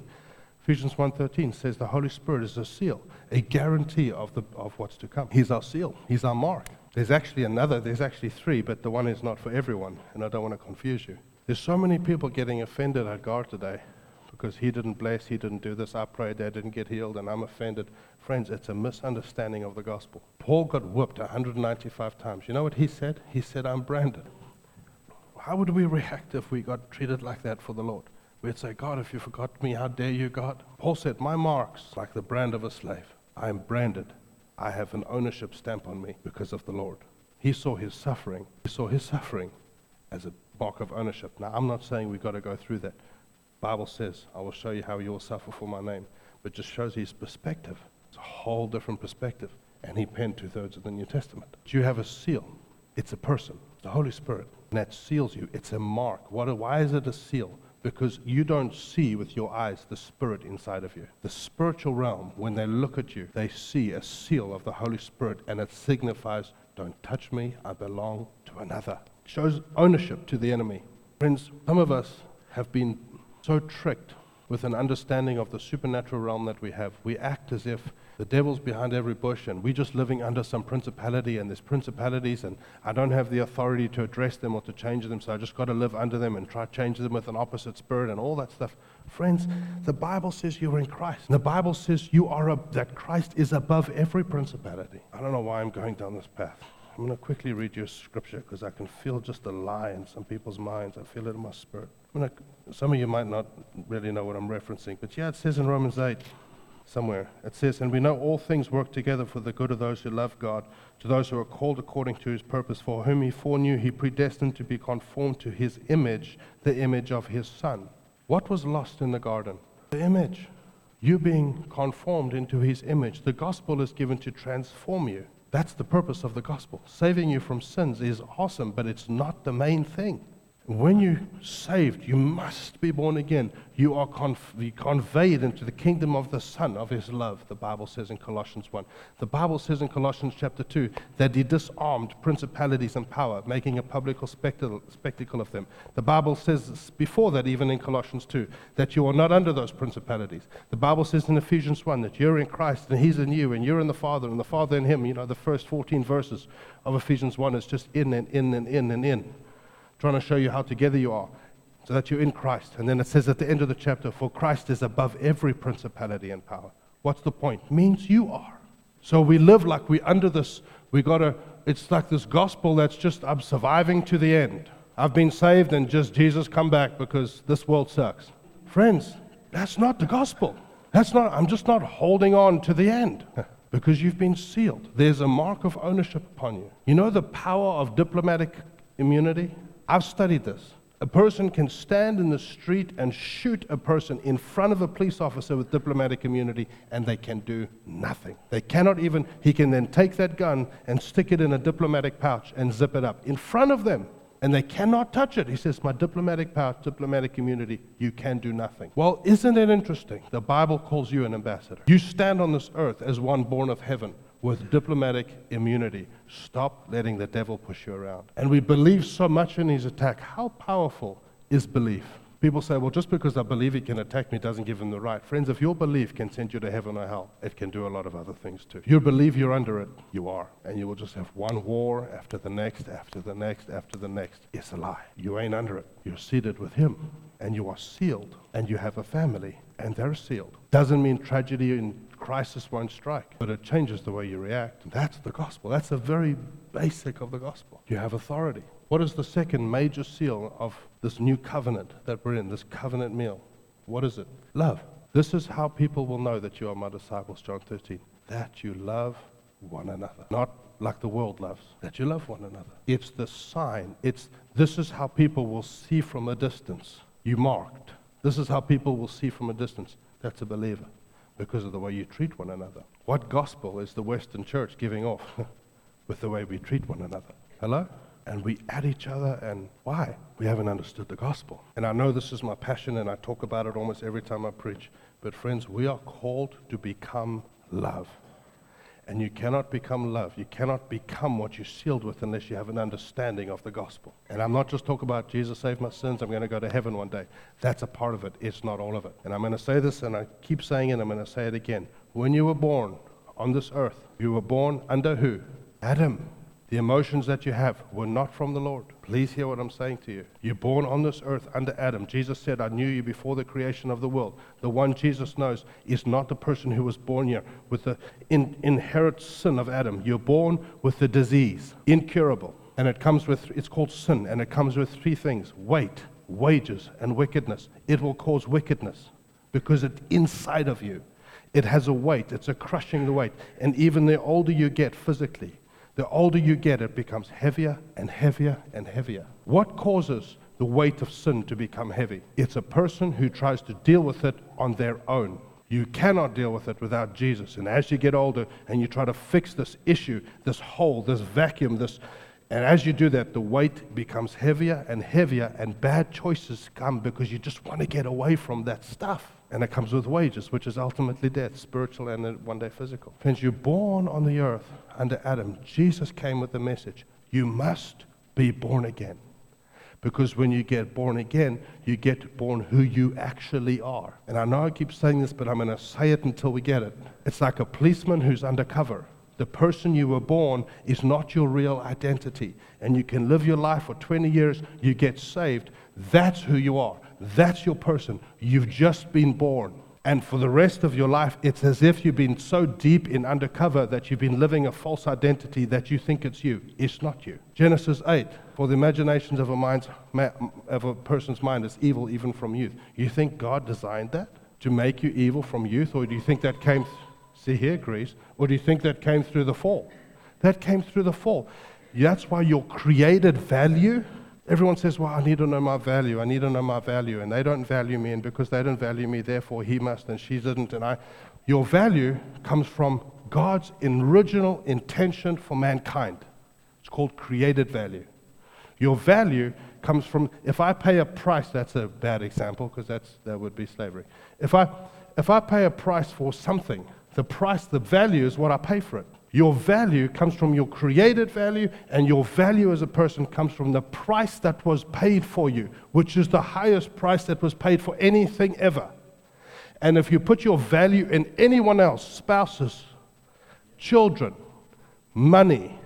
Speaker 1: Ephesians 1.13 says the Holy Spirit is a seal, a guarantee of, the, of what's to come. He's our seal. He's our mark. There's actually another, there's actually three, but the one is not for everyone, and I don't want to confuse you. There's so many people getting offended at God today because he didn't bless, he didn't do this, I prayed, they didn't get healed, and I'm offended. Friends, it's a misunderstanding of the gospel. Paul got whipped 195 times. You know what he said? He said, I'm branded. How would we react if we got treated like that for the Lord? We'd say, God, if you forgot me, how dare you, God? Paul said, My marks, like the brand of a slave. I am branded. I have an ownership stamp on me because of the Lord. He saw his suffering. He saw his suffering as a mark of ownership. Now, I'm not saying we've got to go through that. Bible says, I will show you how you will suffer for my name. But just shows his perspective. It's a whole different perspective. And he penned two thirds of the New Testament. Do you have a seal? It's a person, the Holy Spirit. And that seals you. It's a mark. What, why is it a seal? Because you don't see with your eyes the Spirit inside of you. The spiritual realm, when they look at you, they see a seal of the Holy Spirit, and it signifies, Don't touch me, I belong to another. It shows ownership to the enemy. Friends, some of us have been so tricked with an understanding of the supernatural realm that we have. We act as if the devil's behind every bush and we're just living under some principality and there's principalities and I don't have the authority to address them or to change them, so I just got to live under them and try to change them with an opposite spirit and all that stuff. Friends, the Bible says you're in Christ. The Bible says you are a, that Christ is above every principality. I don't know why I'm going down this path. I'm going to quickly read your scripture because I can feel just a lie in some people's minds. I feel it in my spirit. To, some of you might not really know what I'm referencing, but yeah, it says in Romans 8 somewhere, it says, And we know all things work together for the good of those who love God, to those who are called according to his purpose, for whom he foreknew, he predestined to be conformed to his image, the image of his Son. What was lost in the garden? The image. You being conformed into his image. The gospel is given to transform you. That's the purpose of the gospel. Saving you from sins is awesome, but it's not the main thing. When you're saved, you must be born again. You are conf- conveyed into the kingdom of the Son of His love, the Bible says in Colossians 1. The Bible says in Colossians chapter 2 that He disarmed principalities and power, making a public spectacle, spectacle of them. The Bible says before that, even in Colossians 2, that you are not under those principalities. The Bible says in Ephesians 1 that you're in Christ and He's in you and you're in the Father and the Father in Him. You know, the first 14 verses of Ephesians 1 is just in and in and in and in trying to show you how together you are so that you're in Christ. And then it says at the end of the chapter, for Christ is above every principality and power. What's the point? Means you are. So we live like we're under this, we gotta, it's like this gospel that's just, I'm surviving to the end. I've been saved and just Jesus come back because this world sucks. Friends, that's not the gospel. That's not, I'm just not holding on to the end <laughs> because you've been sealed. There's a mark of ownership upon you. You know the power of diplomatic immunity? I've studied this. A person can stand in the street and shoot a person in front of a police officer with diplomatic immunity, and they can do nothing. They cannot even, he can then take that gun and stick it in a diplomatic pouch and zip it up in front of them, and they cannot touch it. He says, My diplomatic pouch, diplomatic immunity, you can do nothing. Well, isn't it interesting? The Bible calls you an ambassador. You stand on this earth as one born of heaven with diplomatic immunity. Stop letting the devil push you around. And we believe so much in his attack. How powerful is belief? People say, well, just because I believe he can attack me doesn't give him the right. Friends, if your belief can send you to heaven or hell, it can do a lot of other things too. If you believe you're under it, you are. And you will just have one war after the next, after the next, after the next. It's a lie. You ain't under it. You're seated with him, and you are sealed, and you have a family, and they're sealed. Doesn't mean tragedy and crisis won't strike, but it changes the way you react. That's the gospel. That's the very basic of the gospel. You have authority. What is the second major seal of this new covenant that we're in, this covenant meal? What is it? Love. This is how people will know that you are my disciples, John 13. That you love one another. Not like the world loves, that you love one another. It's the sign. It's this is how people will see from a distance. You marked. This is how people will see from a distance. That's a believer because of the way you treat one another. What gospel is the Western church giving off <laughs> with the way we treat one another? Hello? And we add each other, and why? We haven't understood the gospel. And I know this is my passion, and I talk about it almost every time I preach. But, friends, we are called to become love. And you cannot become love. You cannot become what you're sealed with unless you have an understanding of the gospel. And I'm not just talking about Jesus saved my sins, I'm going to go to heaven one day. That's a part of it. It's not all of it. And I'm going to say this, and I keep saying it, I'm going to say it again. When you were born on this earth, you were born under who? Adam. The emotions that you have were not from the Lord. Please hear what I'm saying to you. You're born on this earth under Adam. Jesus said, I knew you before the creation of the world. The one Jesus knows is not the person who was born here with the in, inherent sin of Adam. You're born with the disease, incurable. And it comes with, it's called sin, and it comes with three things weight, wages, and wickedness. It will cause wickedness because it's inside of you. It has a weight, it's a crushing weight. And even the older you get physically, the older you get, it becomes heavier and heavier and heavier. What causes the weight of sin to become heavy? It's a person who tries to deal with it on their own. You cannot deal with it without Jesus. And as you get older and you try to fix this issue, this hole, this vacuum, this and as you do that, the weight becomes heavier and heavier, and bad choices come because you just want to get away from that stuff. And it comes with wages, which is ultimately death, spiritual and one day physical. Friends, you're born on the earth under Adam. Jesus came with the message you must be born again. Because when you get born again, you get born who you actually are. And I know I keep saying this, but I'm going to say it until we get it. It's like a policeman who's undercover the person you were born is not your real identity. And you can live your life for 20 years, you get saved. That's who you are. That's your person. You've just been born. And for the rest of your life, it's as if you've been so deep in undercover that you've been living a false identity that you think it's you. It's not you. Genesis 8 For the imaginations of a, mind's, of a person's mind is evil even from youth. You think God designed that? To make you evil from youth? Or do you think that came See here, Greece. Or do you think that came through the fall? That came through the fall. That's why your created value. Everyone says, Well, I need to know my value. I need to know my value. And they don't value me. And because they don't value me, therefore he must and she didn't. And I. Your value comes from God's original intention for mankind. It's called created value. Your value comes from, if I pay a price, that's a bad example because that would be slavery. If I, if I pay a price for something, the price, the value is what I pay for it. Your value comes from your created value, and your value as a person comes from the price that was paid for you, which is the highest price that was paid for anything ever. And if you put your value in anyone else, spouses, children, money,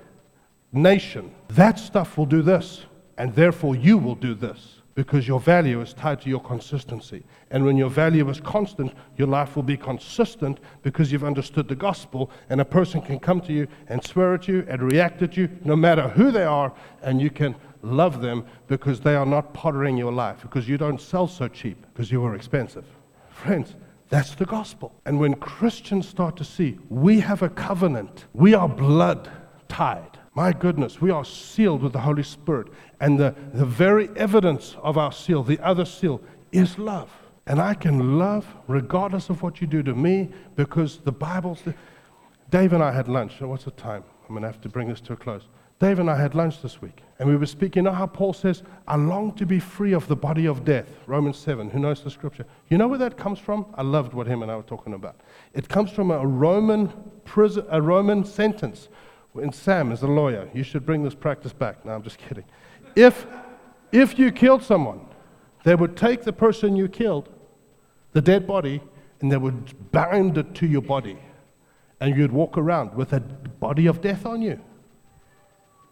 Speaker 1: nation, that stuff will do this, and therefore you will do this because your value is tied to your consistency. And when your value is constant, your life will be consistent because you've understood the gospel. And a person can come to you and swear at you and react at you, no matter who they are, and you can love them because they are not pottering your life, because you don't sell so cheap, because you are expensive. Friends, that's the gospel. And when Christians start to see we have a covenant, we are blood tied. My goodness, we are sealed with the Holy Spirit. And the, the very evidence of our seal, the other seal, is love. And I can love regardless of what you do to me because the Bible Dave and I had lunch. What's the time? I'm going to have to bring this to a close. Dave and I had lunch this week, and we were speaking. You know how Paul says, I long to be free of the body of death. Romans 7. Who knows the scripture? You know where that comes from? I loved what him and I were talking about. It comes from a Roman, prison, a Roman sentence. And Sam is a lawyer. You should bring this practice back. No, I'm just kidding. If, if you killed someone, they would take the person you killed, the dead body, and they would bind it to your body. And you'd walk around with a body of death on you.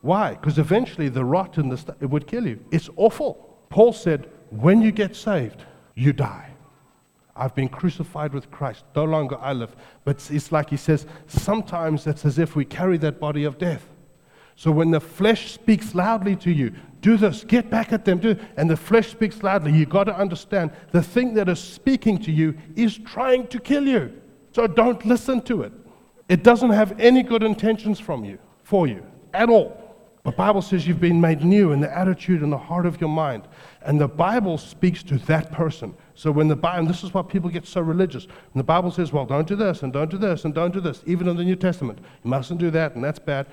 Speaker 1: Why? Because eventually the rot and the st- it would kill you. It's awful. Paul said, when you get saved, you die. I've been crucified with Christ. No longer I live. But it's like he says, sometimes it's as if we carry that body of death. So when the flesh speaks loudly to you, do this, get back at them, do, and the flesh speaks loudly, you've got to understand the thing that is speaking to you is trying to kill you. So don't listen to it. It doesn't have any good intentions from you, for you, at all. The Bible says you've been made new in the attitude and the heart of your mind. And the Bible speaks to that person. So when the Bible, and this is why people get so religious. The Bible says, well, don't do this, and don't do this, and don't do this, even in the New Testament. You mustn't do that, and that's bad.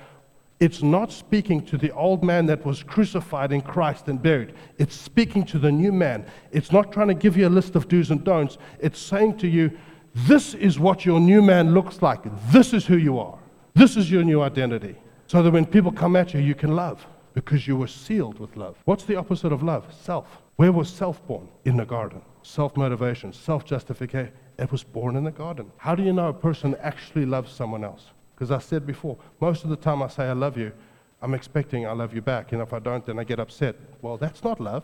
Speaker 1: It's not speaking to the old man that was crucified in Christ and buried. It's speaking to the new man. It's not trying to give you a list of do's and don'ts. It's saying to you, this is what your new man looks like. This is who you are. This is your new identity. So that when people come at you, you can love because you were sealed with love. What's the opposite of love? Self. Where was self born? In the garden. Self motivation, self justification. It was born in the garden. How do you know a person actually loves someone else? Because I said before, most of the time I say I love you, I'm expecting I love you back. And if I don't, then I get upset. Well, that's not love.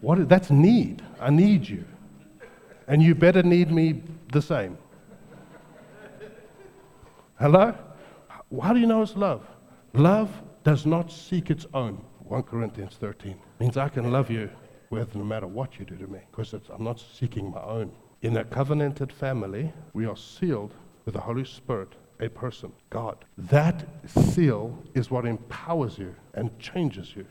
Speaker 1: What that's need. I need you. And you better need me the same. Hello? How do you know it's love? Love does not seek its own. 1 Corinthians 13 means I can love you with no matter what you do to me because I'm not seeking my own. In a covenanted family, we are sealed with the Holy Spirit, a person, God. That seal is what empowers you and changes you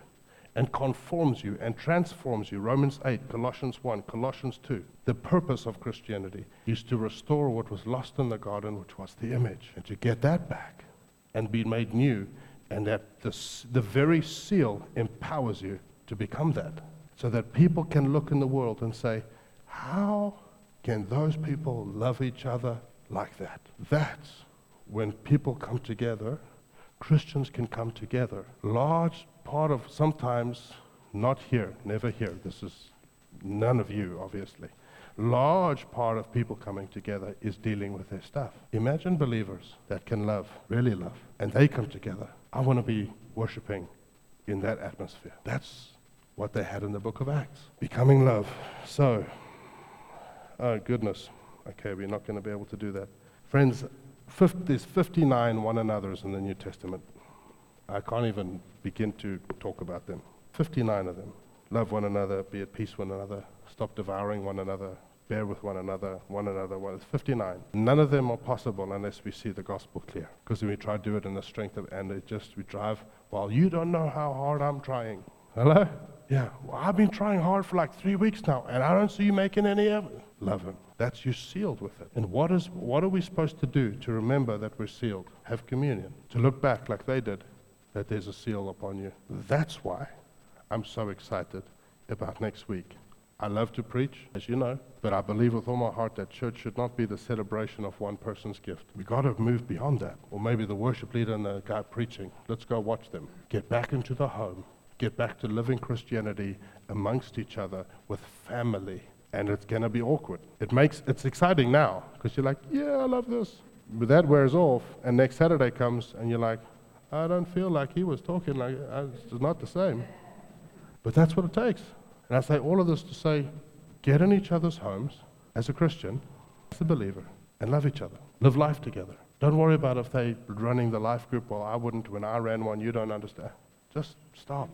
Speaker 1: and conforms you and transforms you. Romans 8, Colossians 1, Colossians 2. The purpose of Christianity is to restore what was lost in the garden, which was the image, and to get that back and be made new. And that the, the very seal empowers you to become that. So that people can look in the world and say, How can those people love each other like that? That's when people come together, Christians can come together. Large part of sometimes, not here, never here, this is none of you, obviously. Large part of people coming together is dealing with their stuff. Imagine believers that can love, really love, and they come together. I want to be worshiping in that atmosphere. That's what they had in the book of Acts. Becoming love. So, oh goodness. Okay, we're not going to be able to do that. Friends, fif- there's 59 one another's in the New Testament. I can't even begin to talk about them. 59 of them. Love one another, be at peace with one another, stop devouring one another, bear with one another, one another. Well, it's 59. None of them are possible unless we see the gospel clear. Because we try to do it in the strength of, and it just, we drive, well, you don't know how hard I'm trying. Hello? Yeah, well, I've been trying hard for like three weeks now, and I don't see you making any evidence. Love him. That's you sealed with it. And what is what are we supposed to do to remember that we're sealed? Have communion. To look back like they did, that there's a seal upon you. That's why I'm so excited about next week. I love to preach, as you know, but I believe with all my heart that church should not be the celebration of one person's gift. We got to move beyond that. Or maybe the worship leader and the guy preaching. Let's go watch them. Get back into the home. Get back to living Christianity amongst each other with family. And it's going to be awkward. It makes it's exciting now because you're like, yeah, I love this. But that wears off, and next Saturday comes, and you're like, I don't feel like he was talking like uh, it's not the same. But that's what it takes. And I say all of this to say, get in each other's homes as a Christian, as a believer, and love each other. Live life together. Don't worry about if they're running the life group. Well, I wouldn't when I ran one. You don't understand. Just stop.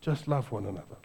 Speaker 1: Just love one another.